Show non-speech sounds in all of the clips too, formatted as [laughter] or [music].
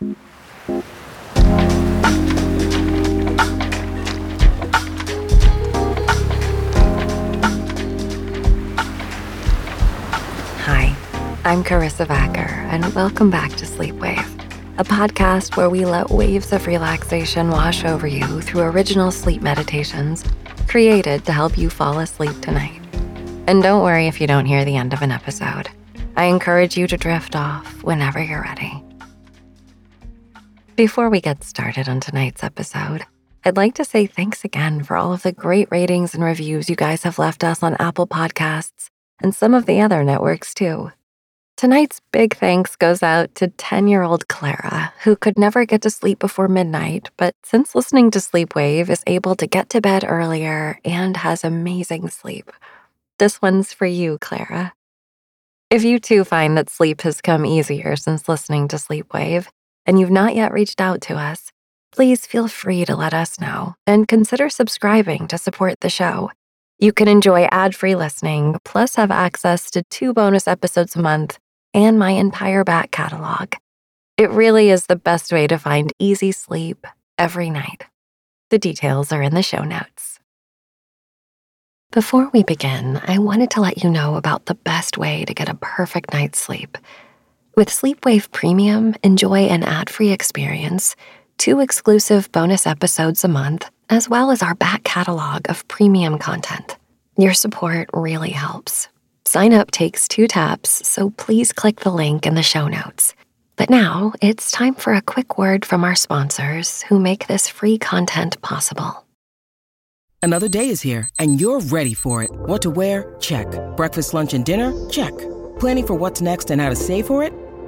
Hi, I'm Karissa Vacker, and welcome back to Sleepwave, a podcast where we let waves of relaxation wash over you through original sleep meditations created to help you fall asleep tonight. And don't worry if you don't hear the end of an episode. I encourage you to drift off whenever you're ready. Before we get started on tonight's episode, I'd like to say thanks again for all of the great ratings and reviews you guys have left us on Apple Podcasts and some of the other networks too. Tonight's big thanks goes out to 10 year old Clara, who could never get to sleep before midnight, but since listening to Sleepwave is able to get to bed earlier and has amazing sleep. This one's for you, Clara. If you too find that sleep has come easier since listening to Sleepwave, and you've not yet reached out to us, please feel free to let us know and consider subscribing to support the show. You can enjoy ad free listening, plus have access to two bonus episodes a month and my entire back catalog. It really is the best way to find easy sleep every night. The details are in the show notes. Before we begin, I wanted to let you know about the best way to get a perfect night's sleep. With Sleepwave Premium, enjoy an ad free experience, two exclusive bonus episodes a month, as well as our back catalog of premium content. Your support really helps. Sign up takes two taps, so please click the link in the show notes. But now it's time for a quick word from our sponsors who make this free content possible. Another day is here, and you're ready for it. What to wear? Check. Breakfast, lunch, and dinner? Check. Planning for what's next and how to save for it?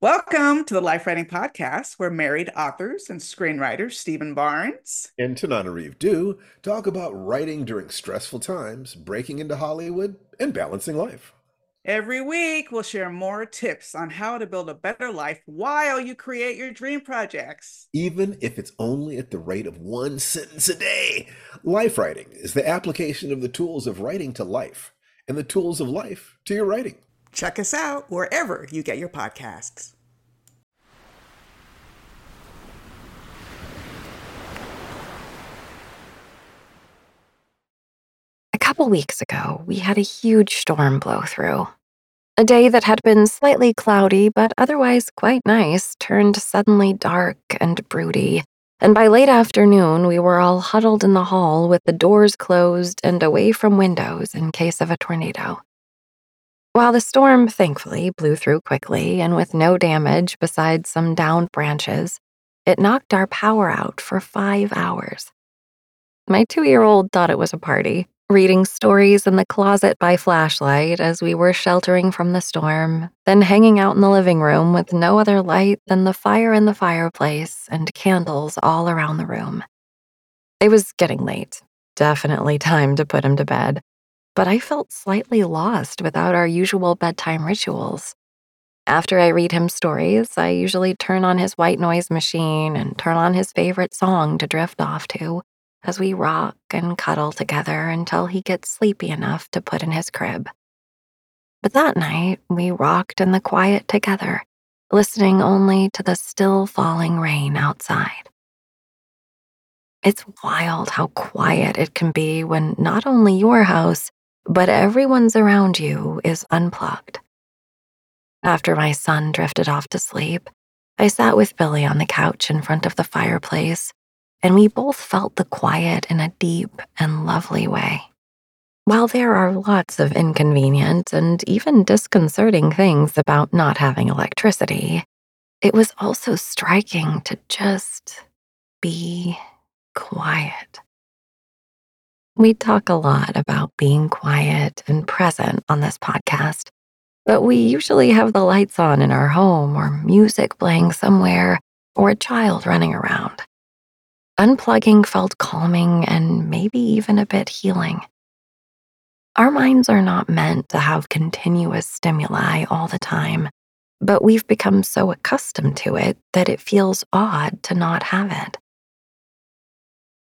Welcome to the Life Writing Podcast, where married authors and screenwriters Steven Barnes and Tananarive Due talk about writing during stressful times, breaking into Hollywood, and balancing life. Every week, we'll share more tips on how to build a better life while you create your dream projects. Even if it's only at the rate of one sentence a day. Life writing is the application of the tools of writing to life and the tools of life to your writing. Check us out wherever you get your podcasts. A couple weeks ago, we had a huge storm blow through. A day that had been slightly cloudy but otherwise quite nice turned suddenly dark and broody, and by late afternoon, we were all huddled in the hall with the doors closed and away from windows in case of a tornado. While the storm thankfully blew through quickly and with no damage besides some downed branches, it knocked our power out for five hours. My two year old thought it was a party, reading stories in the closet by flashlight as we were sheltering from the storm, then hanging out in the living room with no other light than the fire in the fireplace and candles all around the room. It was getting late, definitely [laughs] time to put him to bed but I felt slightly lost without our usual bedtime rituals. After I read him stories, I usually turn on his white noise machine and turn on his favorite song to drift off to as we rock and cuddle together until he gets sleepy enough to put in his crib. But that night, we rocked in the quiet together, listening only to the still falling rain outside. It's wild how quiet it can be when not only your house, but everyone's around you is unplugged. After my son drifted off to sleep, I sat with Billy on the couch in front of the fireplace, and we both felt the quiet in a deep and lovely way. While there are lots of inconvenient and even disconcerting things about not having electricity, it was also striking to just be quiet. We talk a lot about being quiet and present on this podcast, but we usually have the lights on in our home or music playing somewhere or a child running around. Unplugging felt calming and maybe even a bit healing. Our minds are not meant to have continuous stimuli all the time, but we've become so accustomed to it that it feels odd to not have it.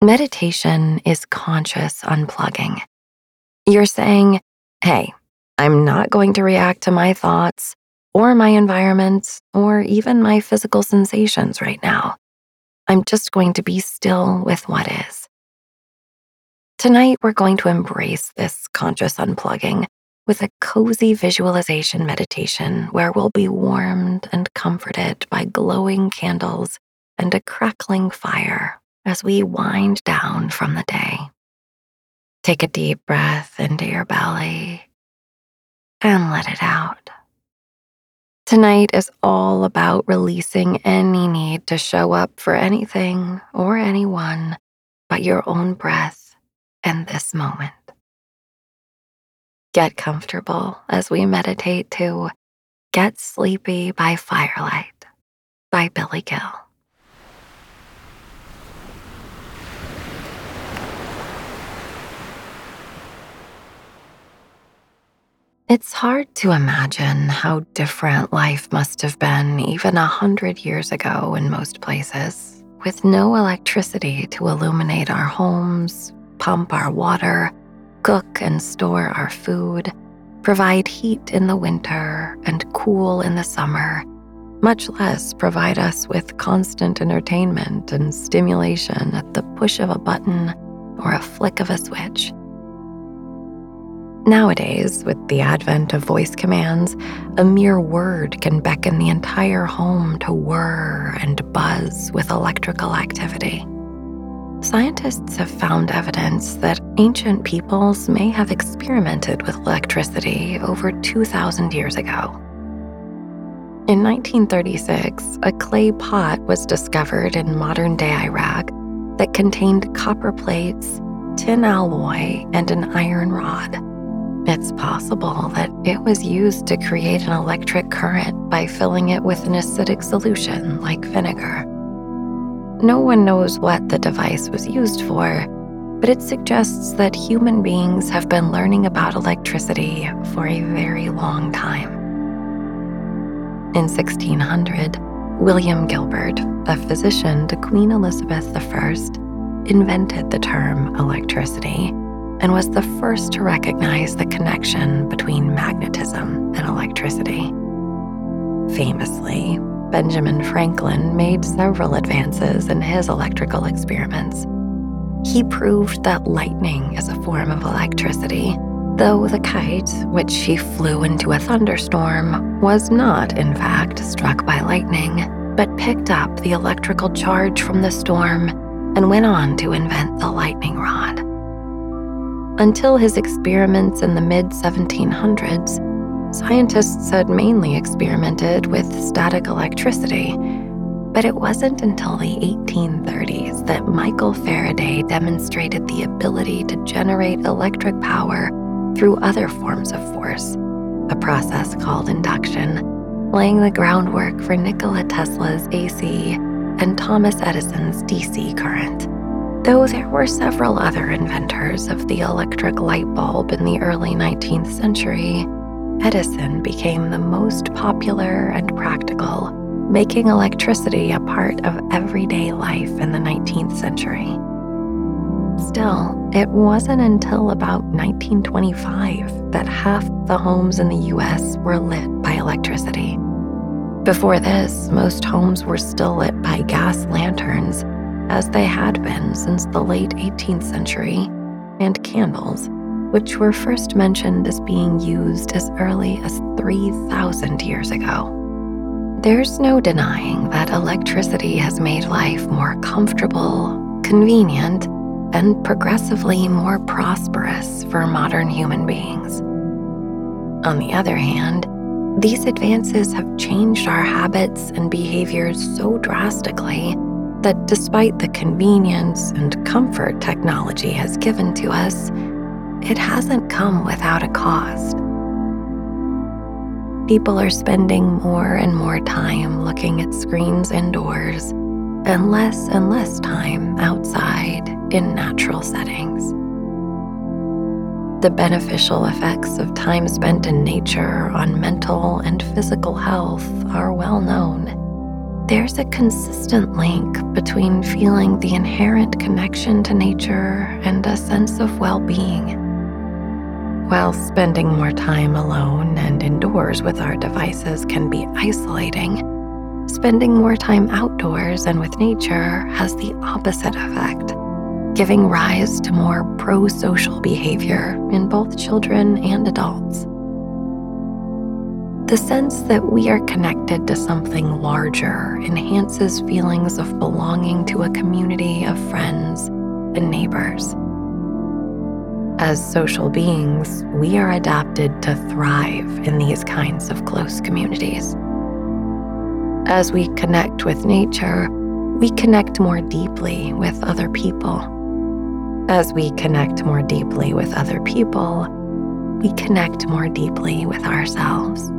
Meditation is conscious unplugging. You're saying, hey, I'm not going to react to my thoughts or my environment or even my physical sensations right now. I'm just going to be still with what is. Tonight, we're going to embrace this conscious unplugging with a cozy visualization meditation where we'll be warmed and comforted by glowing candles and a crackling fire as we wind down from the day. Take a deep breath into your belly and let it out. Tonight is all about releasing any need to show up for anything or anyone but your own breath and this moment. Get comfortable as we meditate to Get Sleepy by Firelight by Billy Gill. It's hard to imagine how different life must have been even a hundred years ago in most places, with no electricity to illuminate our homes, pump our water, cook and store our food, provide heat in the winter and cool in the summer, much less provide us with constant entertainment and stimulation at the push of a button or a flick of a switch. Nowadays, with the advent of voice commands, a mere word can beckon the entire home to whir and buzz with electrical activity. Scientists have found evidence that ancient peoples may have experimented with electricity over 2,000 years ago. In 1936, a clay pot was discovered in modern day Iraq that contained copper plates, tin alloy, and an iron rod. It's possible that it was used to create an electric current by filling it with an acidic solution like vinegar. No one knows what the device was used for, but it suggests that human beings have been learning about electricity for a very long time. In 1600, William Gilbert, a physician to Queen Elizabeth I, invented the term electricity and was the first to recognize the connection between magnetism and electricity. Famously, Benjamin Franklin made several advances in his electrical experiments. He proved that lightning is a form of electricity, though the kite, which he flew into a thunderstorm, was not, in fact, struck by lightning, but picked up the electrical charge from the storm and went on to invent the lightning rod. Until his experiments in the mid 1700s, scientists had mainly experimented with static electricity. But it wasn't until the 1830s that Michael Faraday demonstrated the ability to generate electric power through other forms of force, a process called induction, laying the groundwork for Nikola Tesla's AC and Thomas Edison's DC current. Though there were several other inventors of the electric light bulb in the early 19th century, Edison became the most popular and practical, making electricity a part of everyday life in the 19th century. Still, it wasn't until about 1925 that half the homes in the US were lit by electricity. Before this, most homes were still lit by gas lanterns as they had been since the late 18th century, and candles, which were first mentioned as being used as early as 3,000 years ago. There's no denying that electricity has made life more comfortable, convenient, and progressively more prosperous for modern human beings. On the other hand, these advances have changed our habits and behaviors so drastically that despite the convenience and comfort technology has given to us, it hasn't come without a cost. People are spending more and more time looking at screens indoors and less and less time outside in natural settings. The beneficial effects of time spent in nature on mental and physical health are well known. There's a consistent link between feeling the inherent connection to nature and a sense of well being. While spending more time alone and indoors with our devices can be isolating, spending more time outdoors and with nature has the opposite effect giving rise to more pro social behavior in both children and adults. The sense that we are connected to something larger enhances feelings of belonging to a community of friends and neighbors. As social beings, we are adapted to thrive in these kinds of close communities. As we connect with nature, we connect more deeply with other people as we connect more deeply with other people, we connect more deeply with ourselves.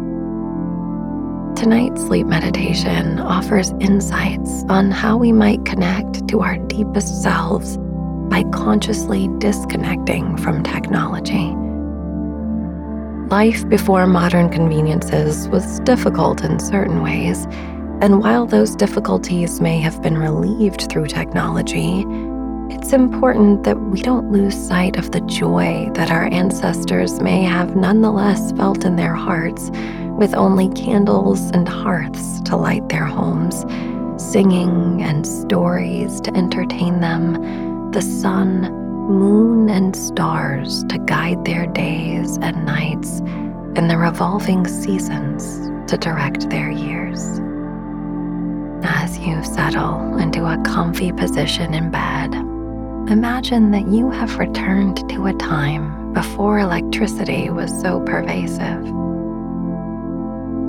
Tonight's sleep meditation offers insights on how we might connect to our deepest selves by consciously disconnecting from technology. Life before modern conveniences was difficult in certain ways, and while those difficulties may have been relieved through technology, it's important that we don't lose sight of the joy that our ancestors may have nonetheless felt in their hearts with only candles and hearths to light their homes, singing and stories to entertain them, the sun, moon, and stars to guide their days and nights, and the revolving seasons to direct their years. As you settle into a comfy position in bed, imagine that you have returned to a time before electricity was so pervasive.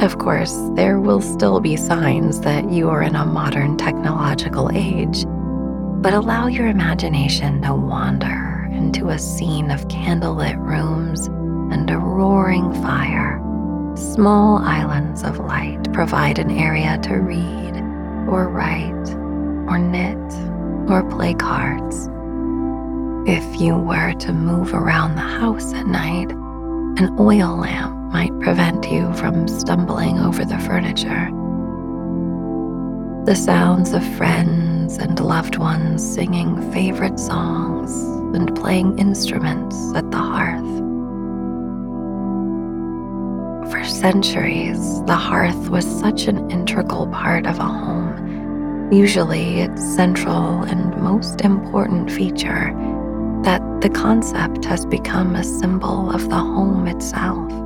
Of course, there will still be signs that you are in a modern technological age, but allow your imagination to wander into a scene of candlelit rooms and a roaring fire. Small islands of light provide an area to read, or write, or knit, or play cards. If you were to move around the house at night, an oil lamp might prevent you from stumbling over the furniture. The sounds of friends and loved ones singing favorite songs and playing instruments at the hearth. For centuries, the hearth was such an integral part of a home, usually its central and most important feature that the concept has become a symbol of the home itself.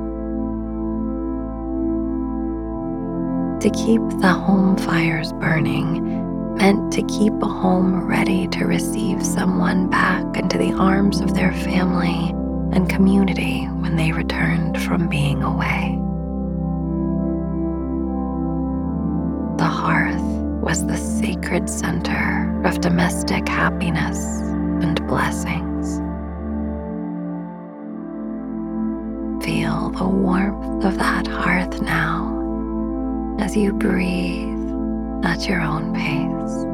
To keep the home fires burning meant to keep a home ready to receive someone back into the arms of their family and community when they returned from being away. The hearth was the sacred center of domestic happiness and blessing. Feel the warmth of that hearth now as you breathe at your own pace.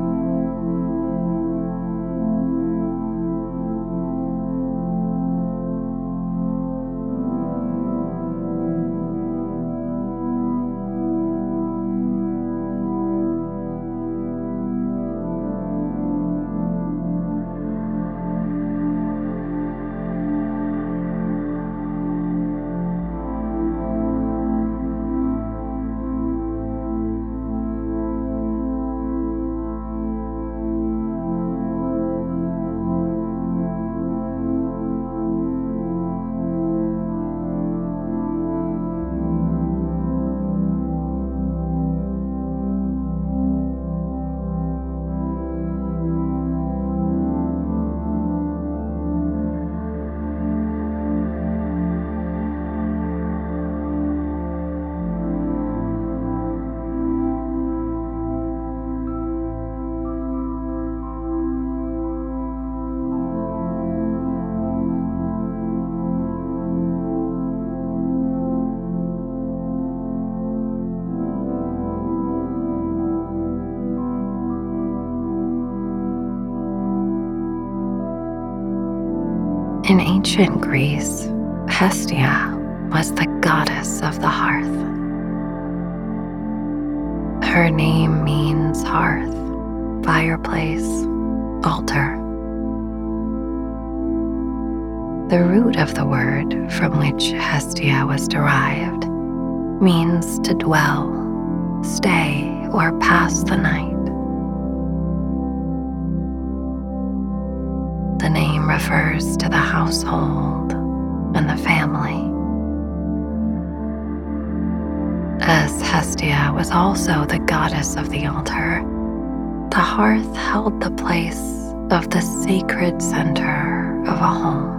In ancient Greece, Hestia was the goddess of the hearth. Her name means hearth, fireplace, altar. The root of the word from which Hestia was derived means to dwell, stay, or pass the night. Household and the family. As Hestia was also the goddess of the altar, the hearth held the place of the sacred center of a home.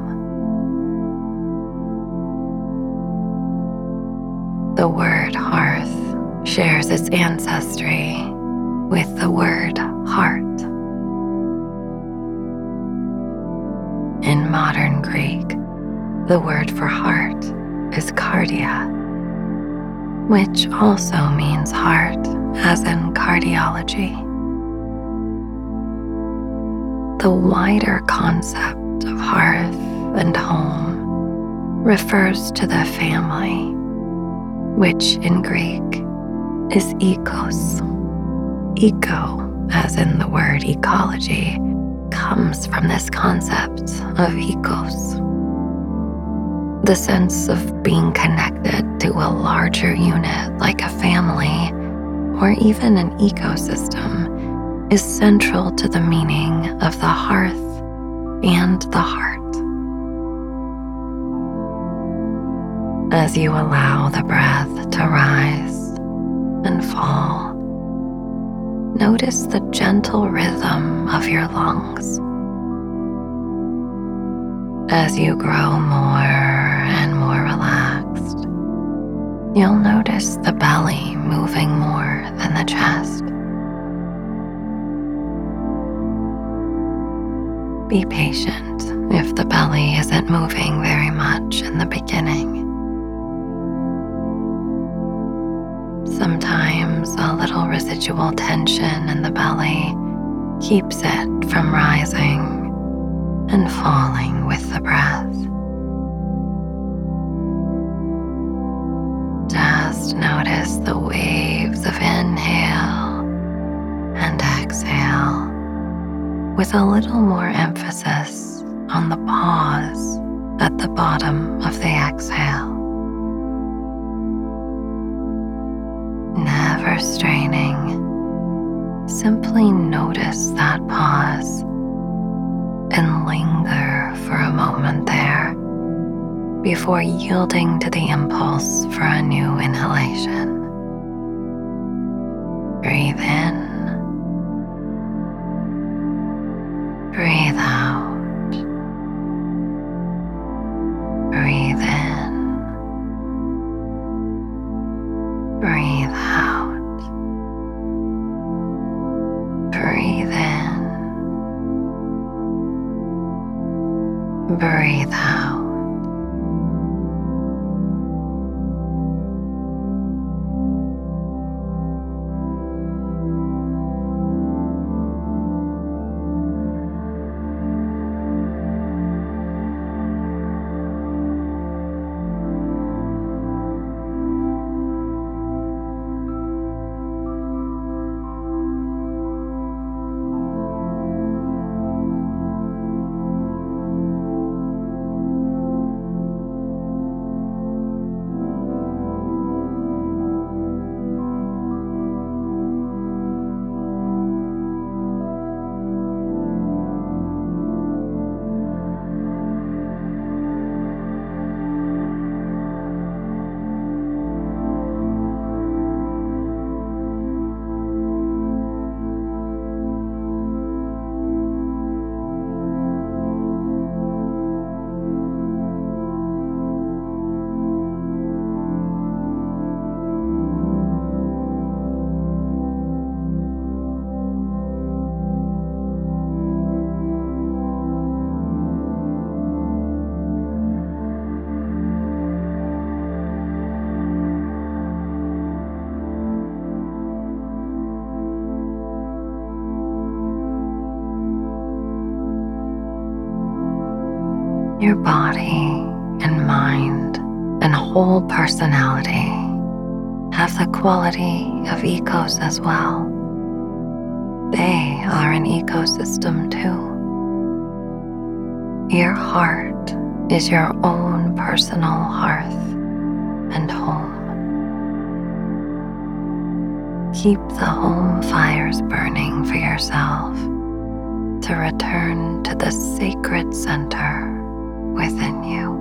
The word hearth shares its ancestry with the word heart. In modern Greek, the word for heart is cardia, which also means heart, as in cardiology. The wider concept of hearth and home refers to the family, which in Greek is ecos. Eco, as in the word ecology, comes from this concept of ecos. The sense of being connected to a larger unit like a family or even an ecosystem is central to the meaning of the hearth and the heart. As you allow the breath to rise and fall, notice the gentle rhythm of your lungs. As you grow more and more relaxed, you'll notice the belly moving more than the chest. Be patient if the belly isn't moving very much in the beginning. Sometimes a little residual tension in the belly keeps it from rising and falling with the breath. Just notice the waves of inhale and exhale with a little more emphasis on the pause at the bottom of the exhale. Never straining, simply notice that pause and linger for a moment there before yielding to the impulse for a new inhalation. Breathe in. Your body and mind and whole personality have the quality of ecos as well. They are an ecosystem too. Your heart is your own personal hearth and home. Keep the home fires burning for yourself to return to the sacred center within you.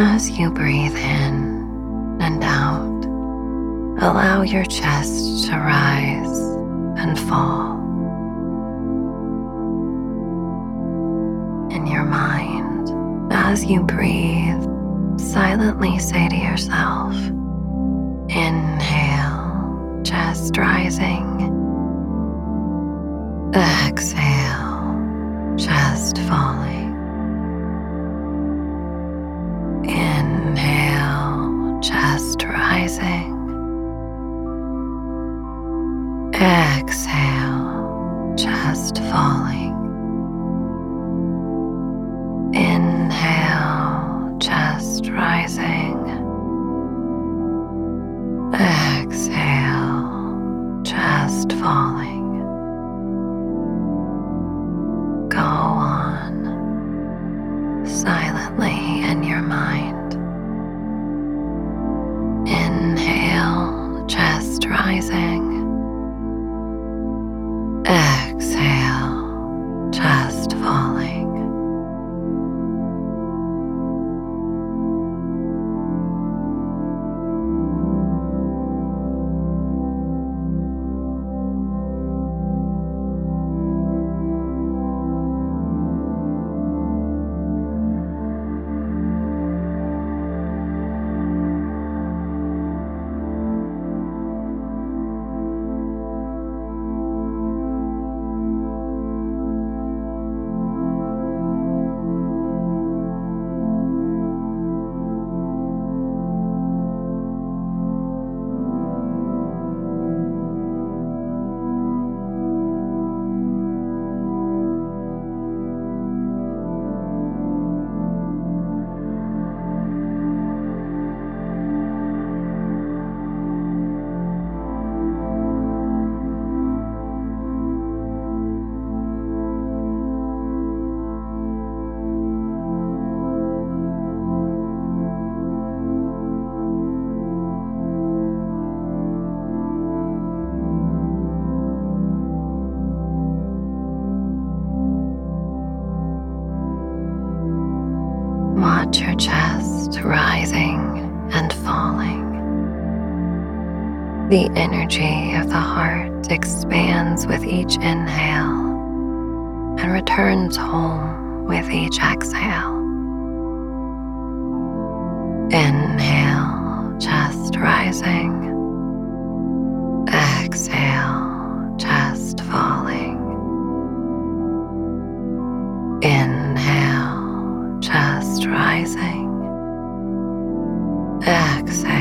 As you breathe in and out, allow your chest to rise and fall. In your mind, as you breathe, silently say to yourself, Inhale, chest rising. Exhale, The energy of the heart expands with each inhale and returns home with each exhale. Inhale, chest rising. Exhale, chest falling. Inhale, chest rising. Exhale,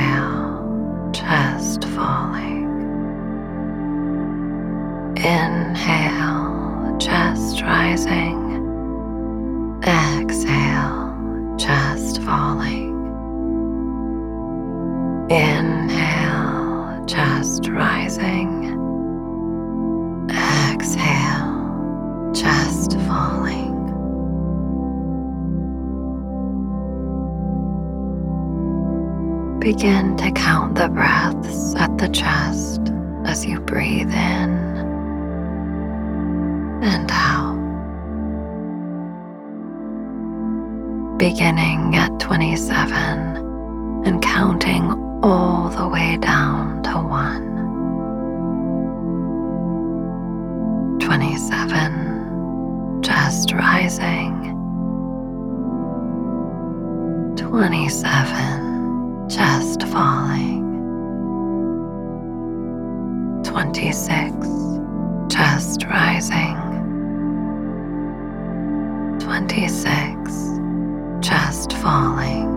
falling.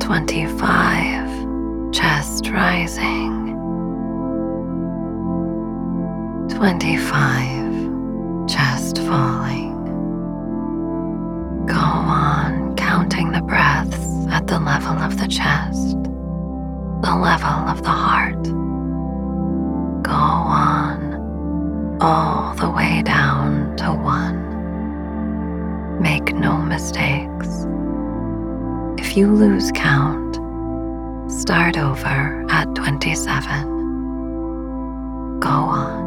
25, chest rising. 25, chest falling. Go on counting the breaths at the level of the chest, the level of the heart. Go on all the way down to one. Make no mistakes. If you lose count, start over at 27. Go on.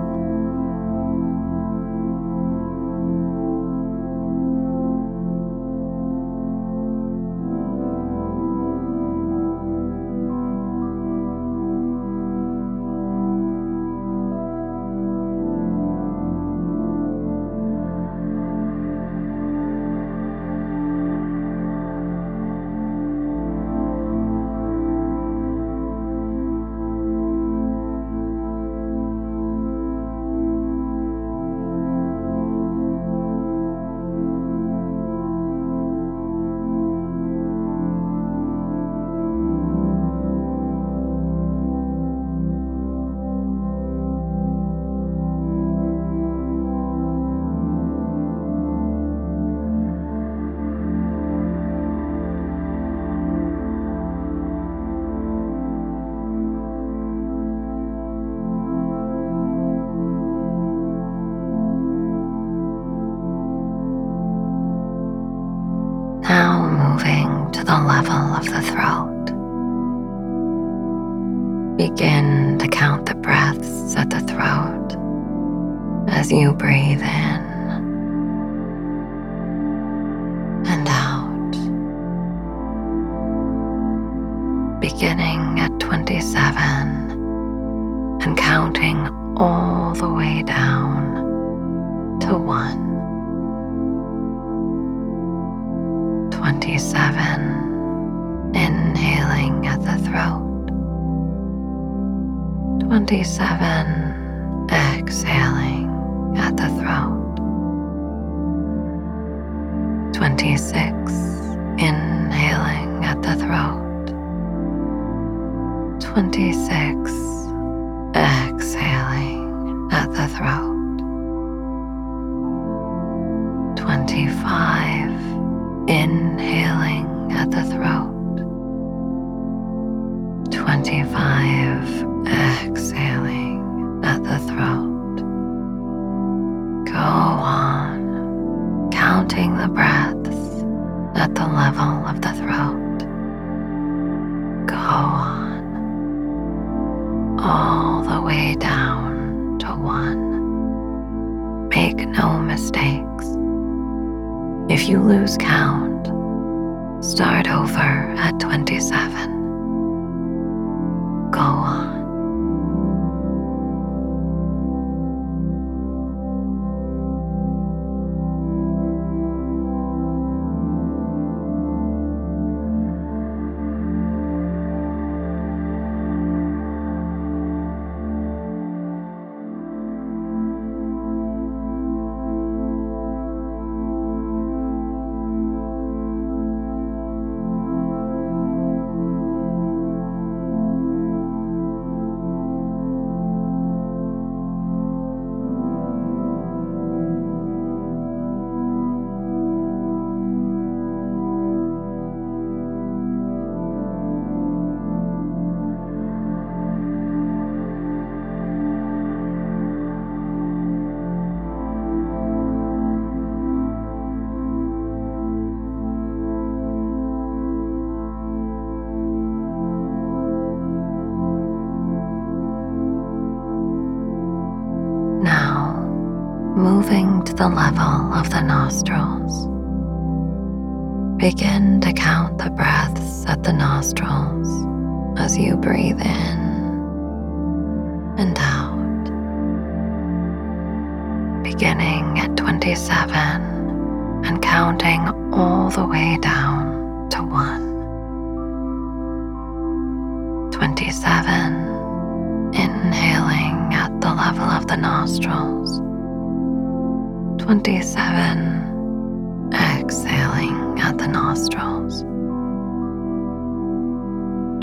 Of the throat. Begin to count the breaths at the throat as you breathe in 26. The level of the nostrils. Begin to count the breaths at the nostrils as you breathe in and out. Beginning at 27 and counting all the way down to 1. 27 inhaling at the level of the nostrils. 27. Exhaling at the nostrils.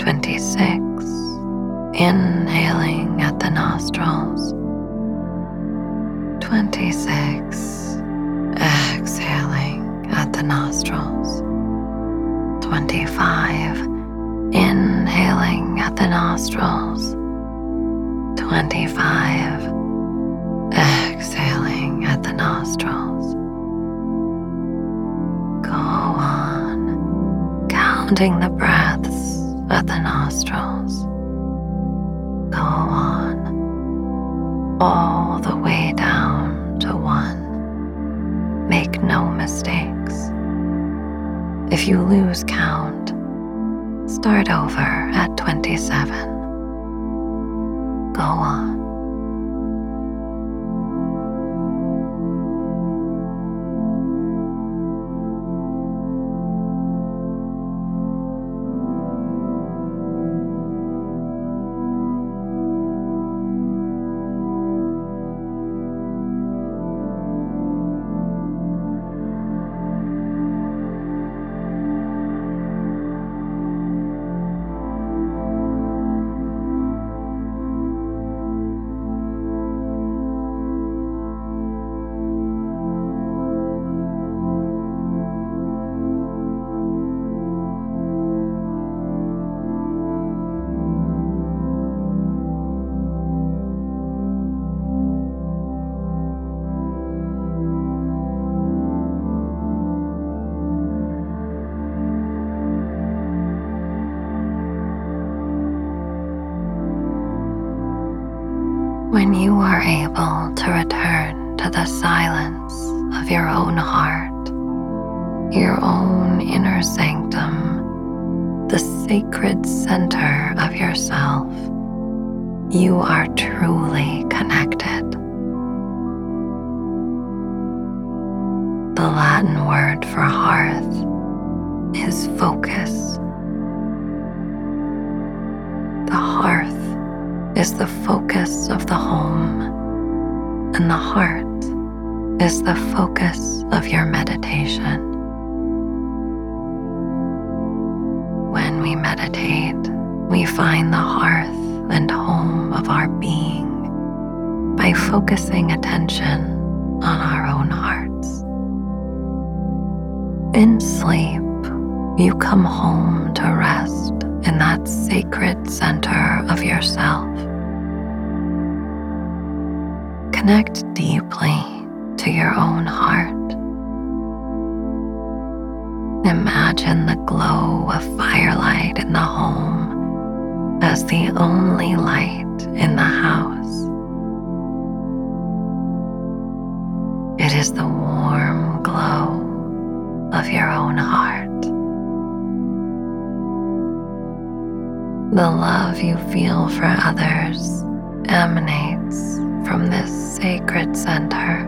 26. Inhaling at the nostrils. 26. Exhaling at the nostrils. 25. Inhaling at the nostrils. 25. Nostrils. Go on, counting the breaths at the nostrils. Go on, all the way down to one. Make no mistakes. If you lose count, start over at 27 go on. To return to the silence of your own heart, your own inner sanctum, the sacred center of yourself, you are truly connected. The Latin word for hearth is focus. The hearth is the focus of the home, and the heart is the focus of your meditation. When we meditate, we find the hearth and home of our being by focusing attention on our own hearts. In sleep, you come home to rest in that sacred center of yourself. Connect deeply to your own heart. Imagine the glow of firelight in the home as the only light in the house. It is the warm glow of your own heart. The love you feel for others emanates from this sacred center.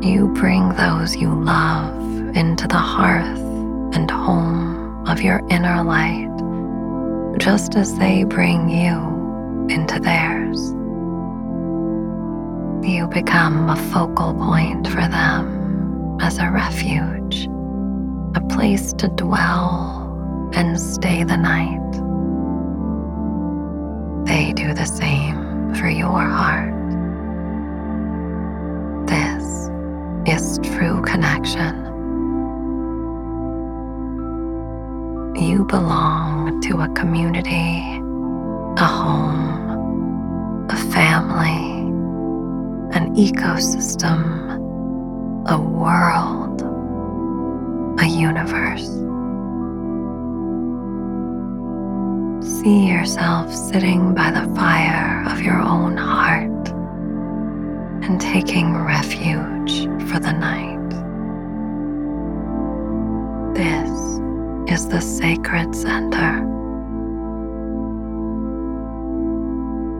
You bring those you love into the hearth and home of your inner light, just as they bring you into theirs. You become a focal point for them as a refuge, a place to dwell and stay the night. Do the same for your heart. This is true connection. You belong to a community, a home, a family, an ecosystem, a world, a universe. See yourself sitting by the fire of your own heart and taking refuge for the night. This is the sacred center.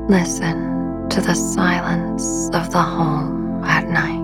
Listen to the silence of the home at night.